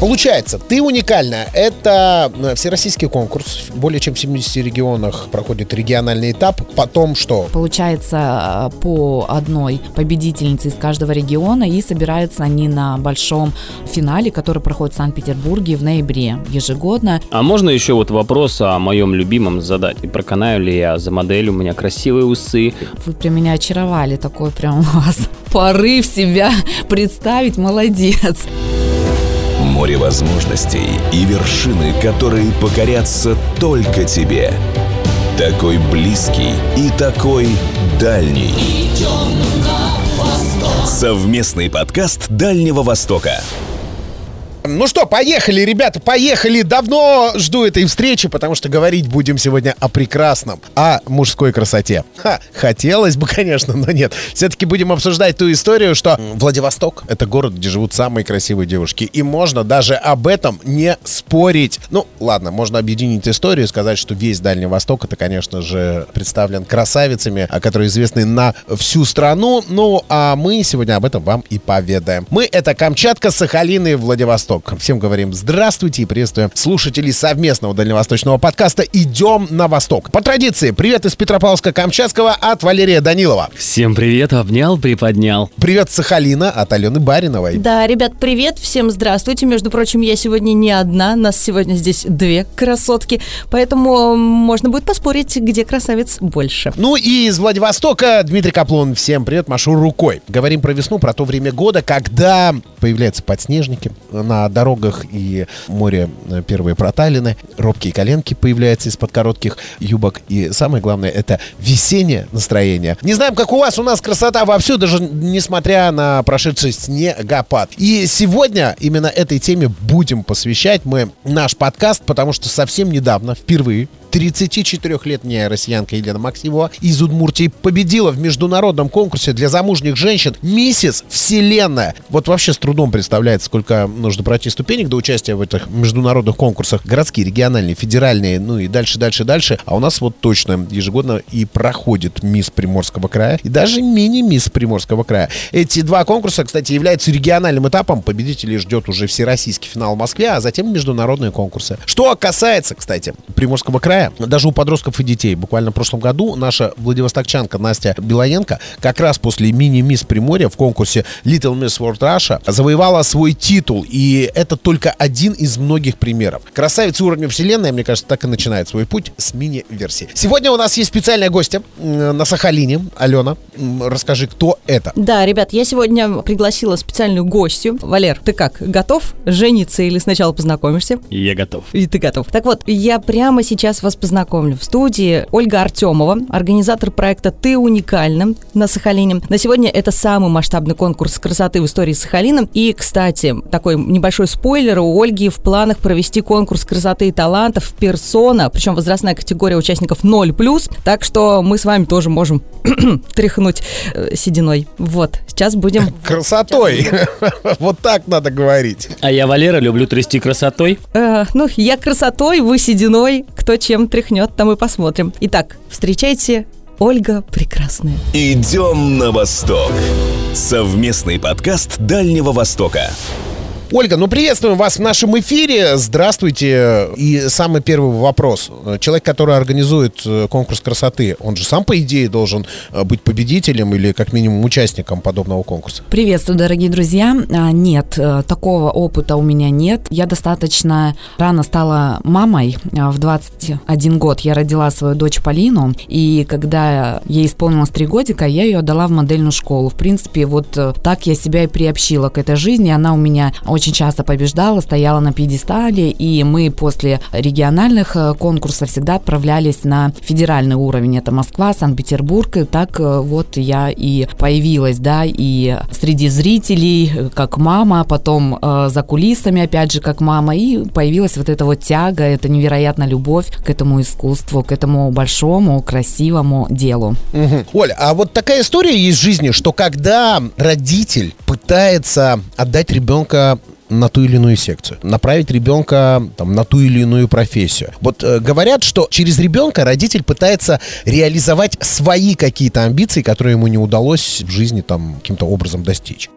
Получается, ты уникальна. Это э, всероссийский конкурс. Более чем в 70 регионах проходит региональный этап. Потом что? Получается э, по одной победительнице из каждого региона и собираются они на большом финале, который проходит в Санкт-Петербурге в ноябре ежегодно. А можно еще вот вопрос о моем любимом задать? И проканаю ли я за модель? У меня красивые усы. Вы прям меня очаровали, такой прям у вас порыв себя представить, молодец. Море возможностей и вершины, которые покорятся только тебе. Такой близкий и такой дальний. Совместный подкаст Дальнего Востока. Ну что, поехали, ребята, поехали. Давно жду этой встречи, потому что говорить будем сегодня о прекрасном, о мужской красоте. Ха, хотелось бы, конечно, но нет. Все-таки будем обсуждать ту историю, что Владивосток — это город, где живут самые красивые девушки. И можно даже об этом не спорить. Ну, ладно, можно объединить историю и сказать, что весь Дальний Восток — это, конечно же, представлен красавицами, которые известны на всю страну. Ну, а мы сегодня об этом вам и поведаем. Мы — это Камчатка, Сахалин и Владивосток. Восток. Всем говорим здравствуйте и приветствуем слушателей совместного дальневосточного подкаста «Идем на Восток». По традиции, привет из Петропавловска-Камчатского от Валерия Данилова. Всем привет, обнял, приподнял. Привет Сахалина от Алены Бариновой. Да, ребят, привет, всем здравствуйте. Между прочим, я сегодня не одна, нас сегодня здесь две красотки, поэтому можно будет поспорить, где красавец больше. Ну и из Владивостока Дмитрий Каплун. Всем привет, машу рукой. Говорим про весну, про то время года, когда появляются подснежники на дорогах и море э, первые проталины, робкие коленки появляются из-под коротких юбок. И самое главное, это весеннее настроение. Не знаем, как у вас, у нас красота вовсю, даже несмотря на прошедший снегопад. И сегодня именно этой теме будем посвящать мы наш подкаст, потому что совсем недавно, впервые, 34-летняя россиянка Елена Максимова из Удмуртии победила в международном конкурсе для замужних женщин «Миссис Вселенная». Вот вообще с трудом представляется, сколько нужно пройти ступенек до участия в этих международных конкурсах. Городские, региональные, федеральные, ну и дальше, дальше, дальше. А у нас вот точно ежегодно и проходит «Мисс Приморского края» и даже мини-мисс Приморского края. Эти два конкурса, кстати, являются региональным этапом. Победителей ждет уже всероссийский финал в Москве, а затем международные конкурсы. Что касается, кстати, Приморского края, даже у подростков и детей. Буквально в прошлом году наша владивостокчанка Настя Белоенко как раз после мини-мисс Приморья в конкурсе Little Miss World Russia завоевала свой титул. И это только один из многих примеров. Красавица уровня вселенной, мне кажется, так и начинает свой путь с мини-версии. Сегодня у нас есть специальная гостья на Сахалине. Алена, расскажи, кто это? Да, ребят, я сегодня пригласила специальную гостью. Валер, ты как, готов жениться или сначала познакомишься? Я готов. И ты готов. Так вот, я прямо сейчас вас познакомлю. В студии Ольга Артемова, организатор проекта «Ты уникальна» на Сахалине. На сегодня это самый масштабный конкурс красоты в истории Сахалина. И, кстати, такой небольшой спойлер, у Ольги в планах провести конкурс красоты и талантов персона, причем возрастная категория участников 0+, так что мы с вами тоже можем тряхнуть э, сединой. Вот, сейчас будем... Красотой! Вот так надо говорить. А я, Валера, люблю трясти красотой. Э, ну, я красотой, вы сединой. Кто чем тряхнет, там и посмотрим. Итак, встречайте Ольга Прекрасная. Идем на восток. Совместный подкаст Дальнего Востока. Ольга, ну приветствуем вас в нашем эфире. Здравствуйте. И самый первый вопрос. Человек, который организует э, конкурс красоты, он же сам, по идее, должен э, быть победителем или как минимум участником подобного конкурса? Приветствую, дорогие друзья. А, нет, э, такого опыта у меня нет. Я достаточно рано стала мамой. А, в 21 год я родила свою дочь Полину. И когда ей исполнилось 3 годика, я ее отдала в модельную школу. В принципе, вот так я себя и приобщила к этой жизни. Она у меня очень часто побеждала, стояла на пьедестале, и мы после региональных э, конкурсов всегда отправлялись на федеральный уровень. Это Москва, Санкт-Петербург, и так э, вот я и появилась, да, и среди зрителей, э, как мама, потом э, за кулисами, опять же, как мама, и появилась вот эта вот тяга, эта невероятная любовь к этому искусству, к этому большому, красивому делу. Угу. Оля, а вот такая история есть в жизни, что когда родитель пытается отдать ребенка на ту или иную секцию, направить ребенка там, на ту или иную профессию. Вот э, говорят, что через ребенка родитель пытается реализовать свои какие-то амбиции, которые ему не удалось в жизни там каким-то образом достичь.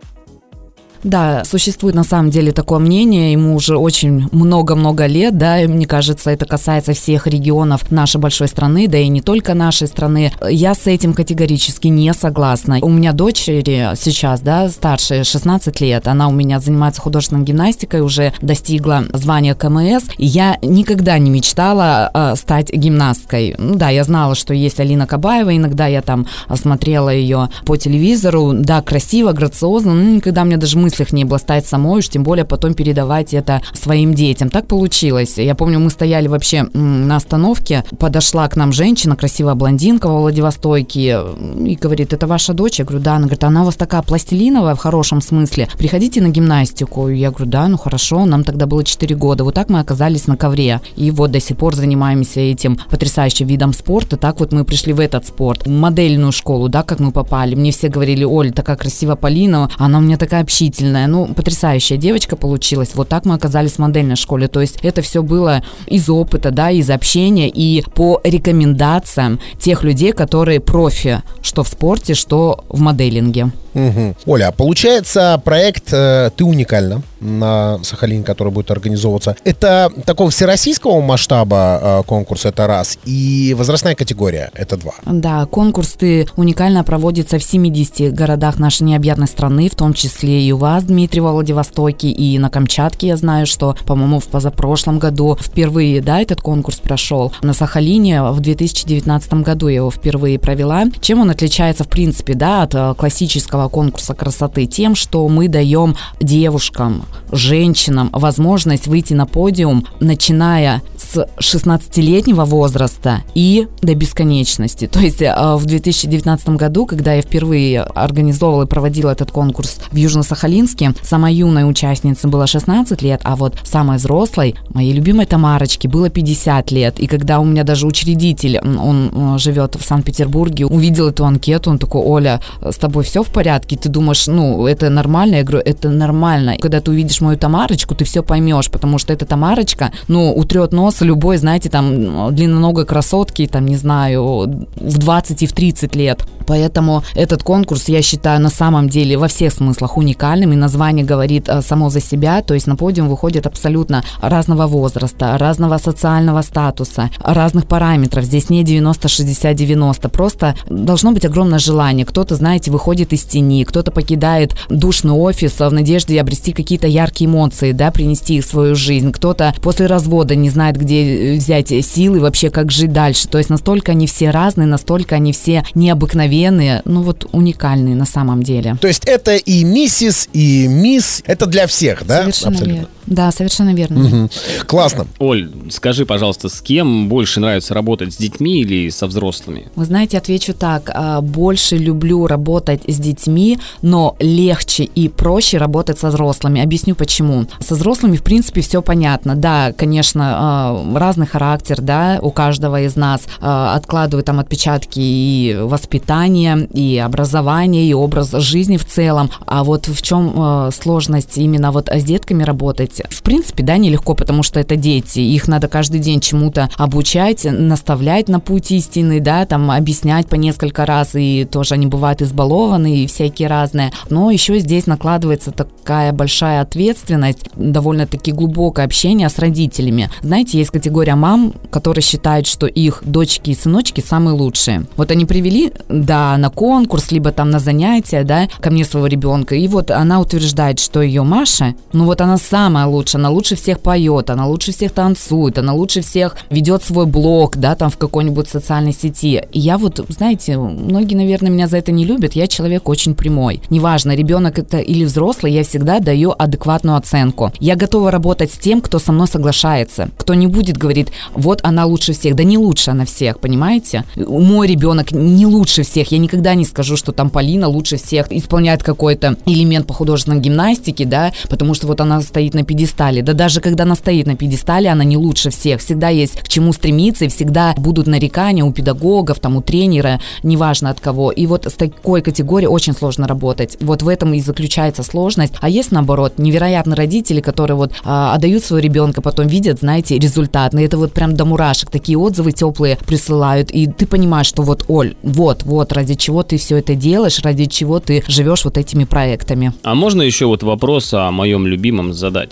Да, существует на самом деле такое мнение, ему уже очень много-много лет, да, и мне кажется, это касается всех регионов нашей большой страны, да и не только нашей страны. Я с этим категорически не согласна. У меня дочери сейчас, да, старшая, 16 лет, она у меня занимается художественной гимнастикой, уже достигла звания КМС, я никогда не мечтала э, стать гимнасткой. Ну да, я знала, что есть Алина Кабаева, иногда я там смотрела ее по телевизору, да, красиво, грациозно, но никогда мне даже мыслях не было стать самой, уж тем более потом передавать это своим детям. Так получилось. Я помню, мы стояли вообще на остановке, подошла к нам женщина, красивая блондинка во Владивостоке, и говорит, это ваша дочь? Я говорю, да. Она говорит, она у вас такая пластилиновая в хорошем смысле. Приходите на гимнастику. Я говорю, да, ну хорошо. Нам тогда было 4 года. Вот так мы оказались на ковре. И вот до сих пор занимаемся этим потрясающим видом спорта. Так вот мы пришли в этот спорт. В модельную школу, да, как мы попали. Мне все говорили, Оль, такая красивая Полина, она у меня такая общительная. Ну, потрясающая девочка получилась. Вот так мы оказались в модельной школе. То есть это все было из опыта, да, из общения и по рекомендациям тех людей, которые профи, что в спорте, что в моделинге. Угу. Оля, получается проект э, «Ты уникальна» на Сахалине, который будет организовываться. Это такого всероссийского масштаба э, конкурс, это раз, и возрастная категория, это два. Да, конкурс «Ты уникально» проводится в 70 городах нашей необъятной страны, в том числе и у вас, Дмитрий, во Владивостоке, и на Камчатке. Я знаю, что, по-моему, в позапрошлом году впервые, да, этот конкурс прошел. На Сахалине в 2019 году я его впервые провела. Чем он отличается, в принципе, да, от э, классического конкурса красоты? Тем, что мы даем девушкам, женщинам возможность выйти на подиум, начиная с 16-летнего возраста и до бесконечности. То есть э, в 2019 году, когда я впервые организовывала и проводила этот конкурс в Южно-Сахалинске, самой юной участнице было 16 лет, а вот самой взрослой, моей любимой Тамарочке, было 50 лет. И когда у меня даже учредитель, он э, живет в Санкт-Петербурге, увидел эту анкету, он такой, Оля, с тобой все в порядке? Ты думаешь, ну, это нормально? Я говорю, это нормально. Когда ты увидишь мою Тамарочку, ты все поймешь, потому что эта Тамарочка, ну, утрет нос любой, знаете, там, длинноногой красотки, там, не знаю, в 20 и в 30 лет. Поэтому этот конкурс, я считаю, на самом деле во всех смыслах уникальным, и название говорит э, само за себя, то есть на подиум выходят абсолютно разного возраста, разного социального статуса, разных параметров. Здесь не 90-60-90, просто должно быть огромное желание. Кто-то, знаете, выходит из тени, кто-то покидает душный офис в надежде обрести какие-то яркие эмоции, да, принести их в свою жизнь. Кто-то после развода не знает, где взять силы, вообще как жить дальше. То есть настолько они все разные, настолько они все необыкновенные, ну вот уникальные на самом деле. То есть это и миссис, и мисс, это для всех, да? Совершенно Абсолютно. верно. Да, совершенно верно. Угу. Классно. Оль, скажи, пожалуйста, с кем больше нравится работать, с детьми или со взрослыми? Вы знаете, отвечу так. А, больше люблю работать с детьми, но легче и проще работать со взрослыми. Объясню почему. Со взрослыми, в принципе, все понятно. Да, конечно, а, разный характер, да, у каждого из нас а, откладывают там отпечатки и воспитание, и образование, и образ жизни в целом. А вот в чем сложность именно вот с детками работать? В принципе, да, нелегко, потому что это дети, их надо каждый день чему-то обучать, наставлять на путь истины, да, там объяснять по несколько раз, и тоже они бывают избалованы и всякие разные. Но еще здесь накладывается такая большая ответственность, довольно-таки глубокое общение с родителями. Знаете, есть категория мам, которые считают, что их дочки и сыночки самые лучшие. Вот они привели, да, на конкурс, либо там на занятия, да, ко мне своего ребенка, и вот она утверждает, что ее Маша, ну вот она самая лучше, она лучше всех поет, она лучше всех танцует, она лучше всех ведет свой блог, да, там в какой-нибудь социальной сети. И я вот, знаете, многие, наверное, меня за это не любят, я человек очень прямой. Неважно, ребенок это или взрослый, я всегда даю адекватную оценку. Я готова работать с тем, кто со мной соглашается, кто не будет говорить, вот она лучше всех. Да не лучше она всех, понимаете? Мой ребенок не лучше всех. Я никогда не скажу, что там Полина лучше всех исполняет какой-то элемент по художественной гимнастике, да, потому что вот она стоит на 50 пьедестале. Да даже когда она стоит на пьедестале, она не лучше всех. Всегда есть к чему стремиться, и всегда будут нарекания у педагогов, там, у тренера, неважно от кого. И вот с такой категорией очень сложно работать. Вот в этом и заключается сложность. А есть, наоборот, невероятно родители, которые вот а, отдают своего ребенка, потом видят, знаете, результат. И это вот прям до мурашек. Такие отзывы теплые присылают. И ты понимаешь, что вот, Оль, вот, вот, ради чего ты все это делаешь, ради чего ты живешь вот этими проектами. А можно еще вот вопрос о моем любимом задать?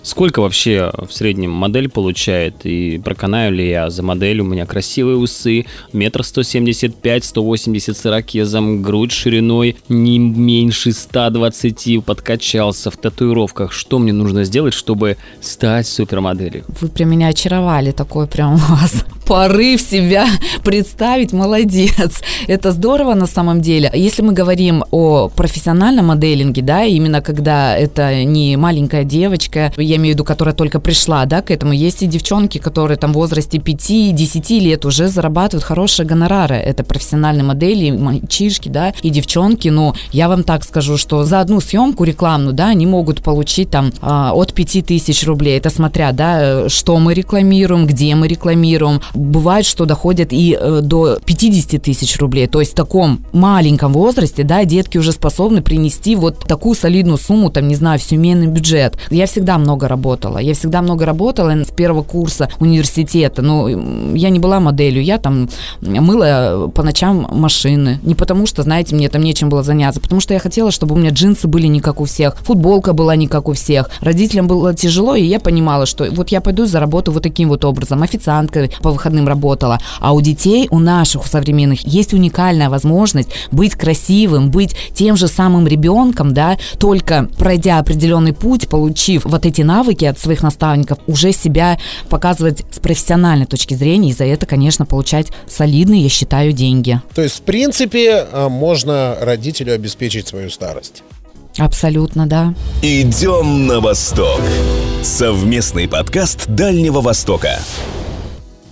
Сколько вообще в среднем модель получает? И проканаю ли я за модель? У меня красивые усы, метр сто семьдесят пять, сто восемьдесят с ирокезом, грудь шириной не меньше 120, подкачался в татуировках. Что мне нужно сделать, чтобы стать супермоделью? Вы прям меня очаровали, такой прям у вас порыв себя представить, молодец. Это здорово на самом деле. Если мы говорим о профессиональном моделинге, да, именно когда это не маленькая девочка, я имею в виду, которая только пришла, да, к этому, есть и девчонки, которые там в возрасте 5-10 лет уже зарабатывают хорошие гонорары. Это профессиональные модели, мальчишки, да, и девчонки, но я вам так скажу, что за одну съемку рекламную, да, они могут получить там а, от 5 тысяч рублей. Это смотря, да, что мы рекламируем, где мы рекламируем, бывает, что доходят и э, до 50 тысяч рублей. То есть в таком маленьком возрасте, да, детки уже способны принести вот такую солидную сумму, там, не знаю, в семейный бюджет. Я всегда много работала. Я всегда много работала с первого курса университета. Ну, я не была моделью, я там мыла по ночам машины. Не потому что, знаете, мне там нечем было заняться, потому что я хотела, чтобы у меня джинсы были не как у всех, футболка была не как у всех. Родителям было тяжело, и я понимала, что вот я пойду заработаю вот таким вот образом. Официанткой по выходным работала. А у детей, у наших, у современных, есть уникальная возможность быть красивым, быть тем же самым ребенком, да, только пройдя определенный путь, получив вот эти навыки от своих наставников, уже себя показывать с профессиональной точки зрения, и за это, конечно, получать солидные, я считаю, деньги. То есть, в принципе, э, можно родителю обеспечить свою старость. Абсолютно, да. Идем на восток. Совместный подкаст Дальнего Востока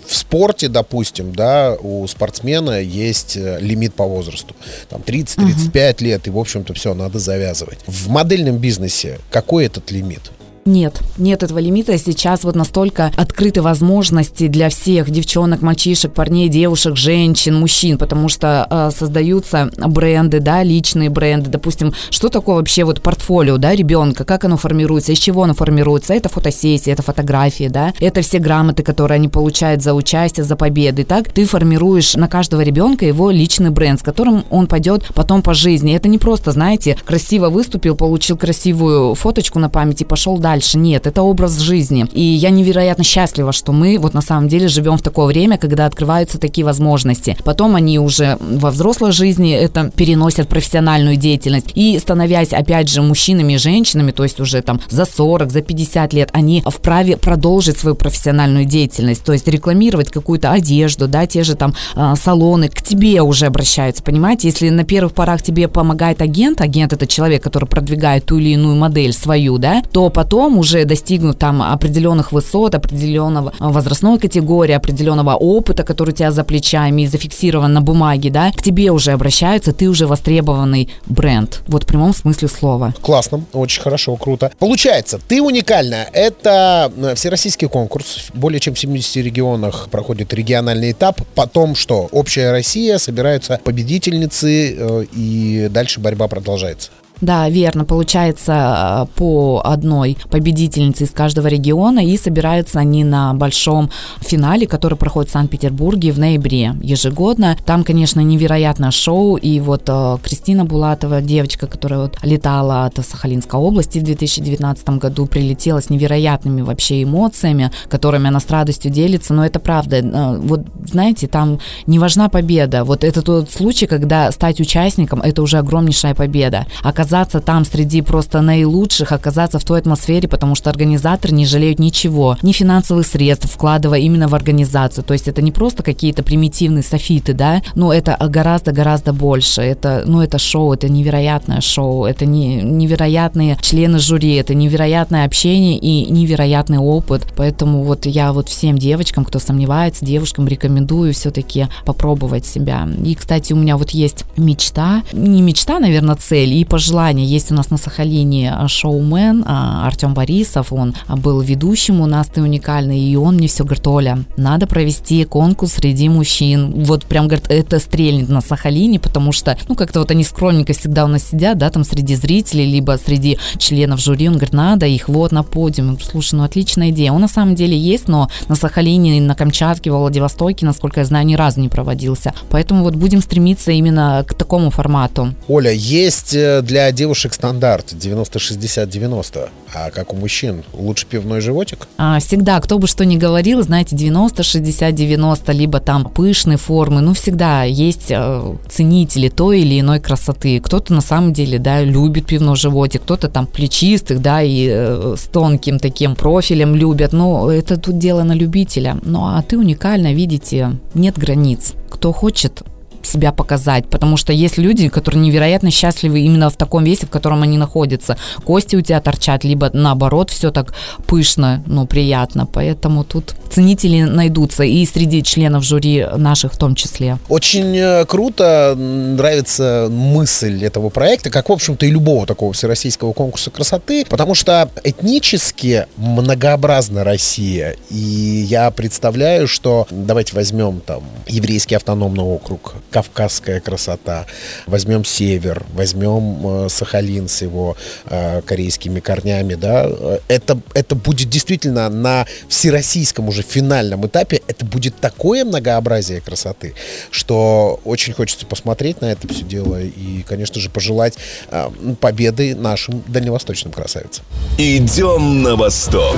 в спорте, допустим, да, у спортсмена есть э, лимит по возрасту. Там 30-35 угу. лет, и, в общем-то, все, надо завязывать. В модельном бизнесе какой этот лимит? Нет, нет этого лимита. Сейчас вот настолько открыты возможности для всех девчонок, мальчишек, парней, девушек, женщин, мужчин, потому что э, создаются бренды, да, личные бренды. Допустим, что такое вообще вот портфолио, да, ребенка, как оно формируется, из чего оно формируется. Это фотосессии, это фотографии, да, это все грамоты, которые они получают за участие, за победы. Так ты формируешь на каждого ребенка его личный бренд, с которым он пойдет потом по жизни. Это не просто, знаете, красиво выступил, получил красивую фоточку на память и пошел дальше дальше. Нет, это образ жизни. И я невероятно счастлива, что мы вот на самом деле живем в такое время, когда открываются такие возможности. Потом они уже во взрослой жизни это переносят профессиональную деятельность. И становясь, опять же, мужчинами и женщинами, то есть уже там за 40, за 50 лет, они вправе продолжить свою профессиональную деятельность, то есть рекламировать какую-то одежду, да, те же там э, салоны, к тебе уже обращаются, понимаете? Если на первых порах тебе помогает агент, агент это человек, который продвигает ту или иную модель свою, да, то потом потом уже достигнув там определенных высот, определенного возрастной категории, определенного опыта, который у тебя за плечами и зафиксирован на бумаге, да, к тебе уже обращаются, ты уже востребованный бренд. Вот в прямом смысле слова. Классно, очень хорошо, круто. Получается, ты уникальная. Это э, всероссийский конкурс. Более чем в 70 регионах проходит региональный этап. Потом что? Общая Россия, собираются победительницы, э, и дальше борьба продолжается. Да, верно. Получается э, по одной победительнице из каждого региона, и собираются они на большом финале, который проходит в Санкт-Петербурге в ноябре ежегодно. Там, конечно, невероятное шоу, и вот э, Кристина Булатова, девочка, которая вот летала от Сахалинской области в 2019 году, прилетела с невероятными вообще эмоциями, которыми она с радостью делится, но это правда. Э, вот, знаете, там не важна победа. Вот это тот случай, когда стать участником, это уже огромнейшая победа. Оказаться оказаться там среди просто наилучших, оказаться в той атмосфере, потому что организаторы не жалеют ничего, ни финансовых средств, вкладывая именно в организацию. То есть это не просто какие-то примитивные софиты, да, но это гораздо-гораздо больше. Это, ну, это шоу, это невероятное шоу, это не, невероятные члены жюри, это невероятное общение и невероятный опыт. Поэтому вот я вот всем девочкам, кто сомневается, девушкам рекомендую все-таки попробовать себя. И, кстати, у меня вот есть мечта, не мечта, наверное, цель, и пожелание желание. Есть у нас на Сахалине шоумен а, Артем Борисов, он был ведущим у нас, ты уникальный, и он мне все говорит, Оля, надо провести конкурс среди мужчин. Вот прям, говорит, это стрельнет на Сахалине, потому что, ну, как-то вот они скромненько всегда у нас сидят, да, там среди зрителей, либо среди членов жюри, он говорит, надо их вот на подиум. Слушай, ну, отличная идея. Он на самом деле есть, но на Сахалине, на Камчатке, во Владивостоке, насколько я знаю, ни разу не проводился. Поэтому вот будем стремиться именно к такому формату. Оля, есть э, девушек стандарт 90-60-90, а как у мужчин? Лучше пивной животик? А, всегда, кто бы что ни говорил, знаете, 90-60-90, либо там пышные формы, ну, всегда есть э, ценители той или иной красоты. Кто-то на самом деле, да, любит пивной животик, кто-то там плечистых, да, и э, с тонким таким профилем любят. Но это тут дело на любителя. Ну, а ты уникально, видите, нет границ. Кто хочет, себя показать, потому что есть люди, которые невероятно счастливы именно в таком весе, в котором они находятся. Кости у тебя торчат, либо наоборот все так пышно, ну, приятно. Поэтому тут ценители найдутся и среди членов жюри наших в том числе. Очень э, круто, нравится мысль этого проекта, как, в общем-то, и любого такого всероссийского конкурса красоты, потому что этнически многообразна Россия, и я представляю, что давайте возьмем там еврейский автономный округ, кавказская красота, возьмем север, возьмем э, Сахалин с его э, корейскими корнями, да, это, это будет действительно на всероссийском уже финальном этапе, это будет такое многообразие красоты, что очень хочется посмотреть на это все дело и, конечно же, пожелать э, победы нашим дальневосточным красавицам. Идем на восток.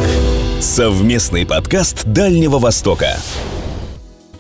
Совместный подкаст Дальнего Востока.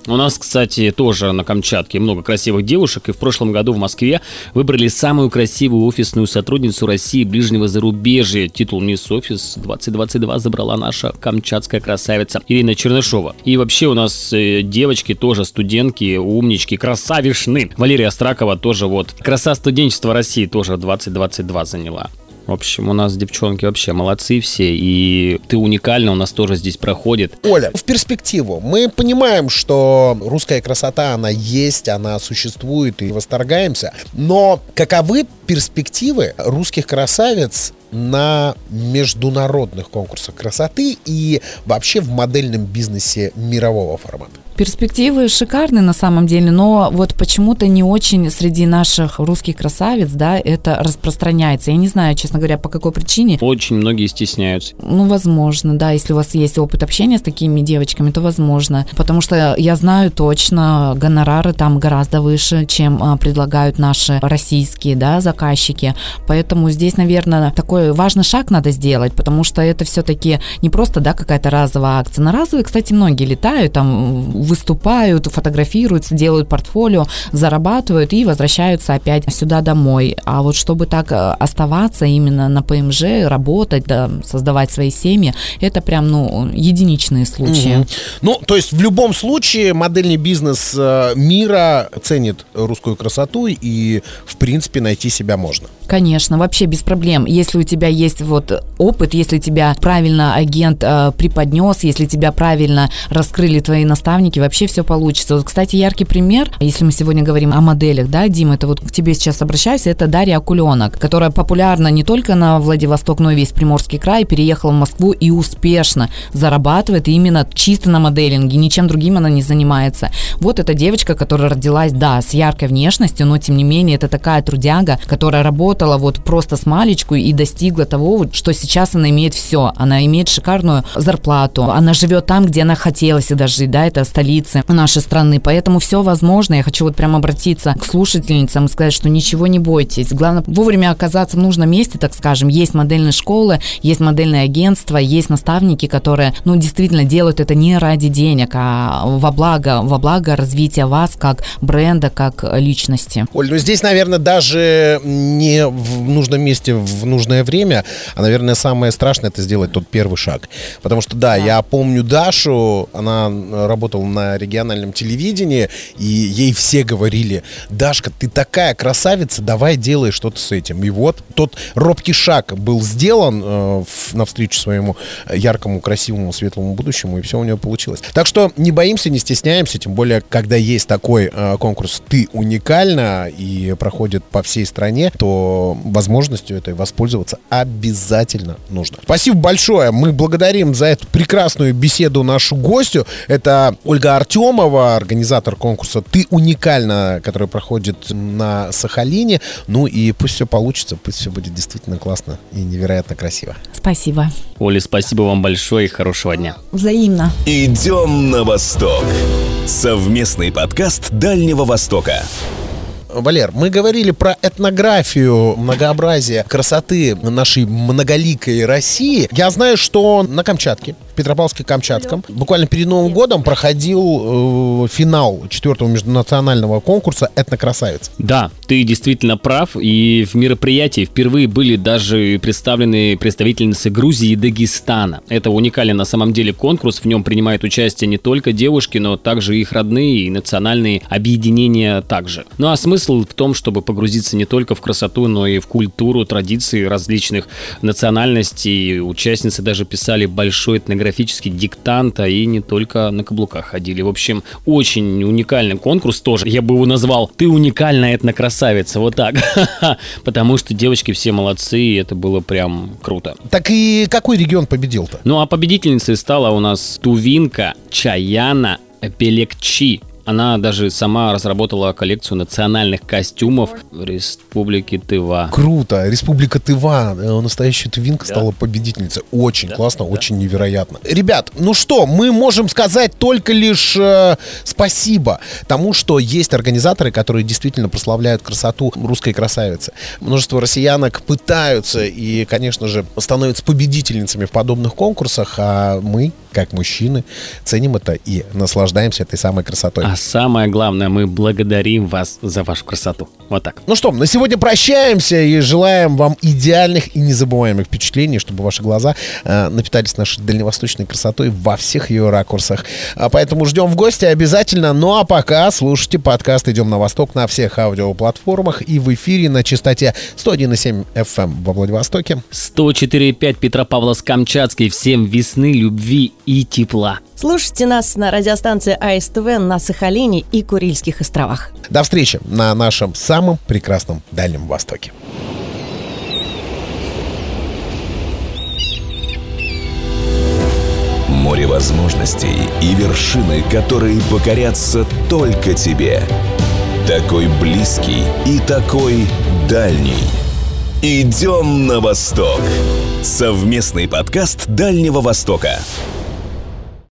У нас, кстати, тоже на Камчатке много красивых девушек, и в прошлом году в Москве выбрали самую красивую офисную сотрудницу России ближнего зарубежья. Титул «Мисс Офис 2022» забрала наша камчатская красавица Ирина Чернышова. И вообще у нас э, девочки тоже студентки, умнички, красавишны. Валерия Стракова тоже вот. Краса студенчества России тоже 2022 заняла. В общем, у нас девчонки вообще молодцы все, и ты уникально у нас тоже здесь проходит. Оля, в перспективу. Мы понимаем, что русская красота, она есть, она существует, и восторгаемся. Но каковы перспективы русских красавиц на международных конкурсах красоты и вообще в модельном бизнесе мирового формата? Перспективы шикарные на самом деле, но вот почему-то не очень среди наших русских красавиц, да, это распространяется. Я не знаю, честно говоря, по какой причине. Очень многие стесняются. Ну, возможно, да, если у вас есть опыт общения с такими девочками, то возможно. Потому что я знаю точно, гонорары там гораздо выше, чем а, предлагают наши российские, да, заказчики. Поэтому здесь, наверное, такой важный шаг надо сделать, потому что это все-таки не просто, да, какая-то разовая акция. На разовые, кстати, многие летают, там выступают, фотографируются, делают портфолио, зарабатывают и возвращаются опять сюда домой. А вот чтобы так э, оставаться именно на ПМЖ, работать, да, создавать свои семьи, это прям, ну, единичные случаи. Угу. Ну, то есть в любом случае модельный бизнес э, мира ценит русскую красоту и, в принципе, найти себя можно. Конечно, вообще без проблем. Если у тебя есть вот опыт, если тебя правильно агент э, преподнес, если тебя правильно раскрыли твои наставники, вообще все получится. Вот, кстати, яркий пример, если мы сегодня говорим о моделях, да, Дима, это вот к тебе сейчас обращаюсь, это Дарья Акуленок, которая популярна не только на Владивосток, но и весь Приморский край, переехала в Москву и успешно зарабатывает именно чисто на моделинге, ничем другим она не занимается. Вот эта девочка, которая родилась, да, с яркой внешностью, но тем не менее это такая трудяга, которая работала вот просто с малечку и достигла того, что сейчас она имеет все. Она имеет шикарную зарплату. Она живет там, где она хотела всегда жить, да, это столица нашей страны. Поэтому все возможно. Я хочу вот прям обратиться к слушательницам и сказать, что ничего не бойтесь. Главное вовремя оказаться в нужном месте, так скажем. Есть модельные школы, есть модельные агентства, есть наставники, которые, ну, действительно делают это не ради денег, а во благо, во благо развития вас как бренда, как личности. Оль, ну здесь, наверное, даже не в нужном месте в нужное время время, а, наверное, самое страшное это сделать тот первый шаг. Потому что, да, я помню Дашу, она работала на региональном телевидении, и ей все говорили, Дашка, ты такая красавица, давай делай что-то с этим. И вот тот робкий шаг был сделан э, в, навстречу своему яркому, красивому, светлому будущему, и все у нее получилось. Так что не боимся, не стесняемся, тем более, когда есть такой э, конкурс «Ты уникальна» и проходит по всей стране, то возможностью этой воспользоваться обязательно нужно. Спасибо большое. Мы благодарим за эту прекрасную беседу нашу гостю. Это Ольга Артемова, организатор конкурса «Ты уникальна», который проходит на Сахалине. Ну и пусть все получится, пусть все будет действительно классно и невероятно красиво. Спасибо. Оля, спасибо вам большое и хорошего дня. Взаимно. Идем на восток. Совместный подкаст Дальнего Востока. Валер, мы говорили про этнографию, многообразие красоты нашей многоликой России. Я знаю, что на Камчатке, Петропавловске-Камчатском, буквально перед Новым годом проходил э, финал четвертого межнационального конкурса «Этнокрасавица». Да, ты действительно прав. И в мероприятии впервые были даже представлены представительницы Грузии и Дагестана. Это уникальный на самом деле конкурс. В нем принимают участие не только девушки, но также их родные и национальные объединения также. Ну а смысл смысл в том, чтобы погрузиться не только в красоту, но и в культуру, традиции различных национальностей. Участницы даже писали большой этнографический диктант, а и не только на каблуках ходили. В общем, очень уникальный конкурс тоже. Я бы его назвал «Ты уникальная этнокрасавица». Вот так. Потому что девочки все молодцы, и это было прям круто. Так и какой регион победил-то? Ну а победительницей стала у нас Тувинка Чаяна Пелекчи. Она даже сама разработала коллекцию национальных костюмов Республики Тыва. Круто. Республика Тыва, э, настоящая тувинка, да. стала победительницей. Очень да, классно, да. очень невероятно. Ребят, ну что, мы можем сказать только лишь э, спасибо тому, что есть организаторы, которые действительно прославляют красоту русской красавицы. Множество россиянок пытаются и, конечно же, становятся победительницами в подобных конкурсах, а мы, как мужчины, ценим это и наслаждаемся этой самой красотой. А самое главное, мы благодарим вас за вашу красоту. Вот так. Ну что, на сегодня прощаемся и желаем вам идеальных и незабываемых впечатлений, чтобы ваши глаза э, напитались нашей дальневосточной красотой во всех ее ракурсах. А поэтому ждем в гости обязательно. Ну а пока слушайте подкаст «Идем на восток» на всех аудиоплатформах и в эфире на частоте 101,7 FM эм во Владивостоке. 104,5 Петропавловск-Камчатский. Всем весны, любви и тепла. Слушайте нас на радиостанции АСТВ на Сахалине и Курильских островах. До встречи на нашем самом прекрасном Дальнем Востоке. Море возможностей и вершины, которые покорятся только тебе. Такой близкий и такой дальний. Идем на восток. Совместный подкаст Дальнего Востока.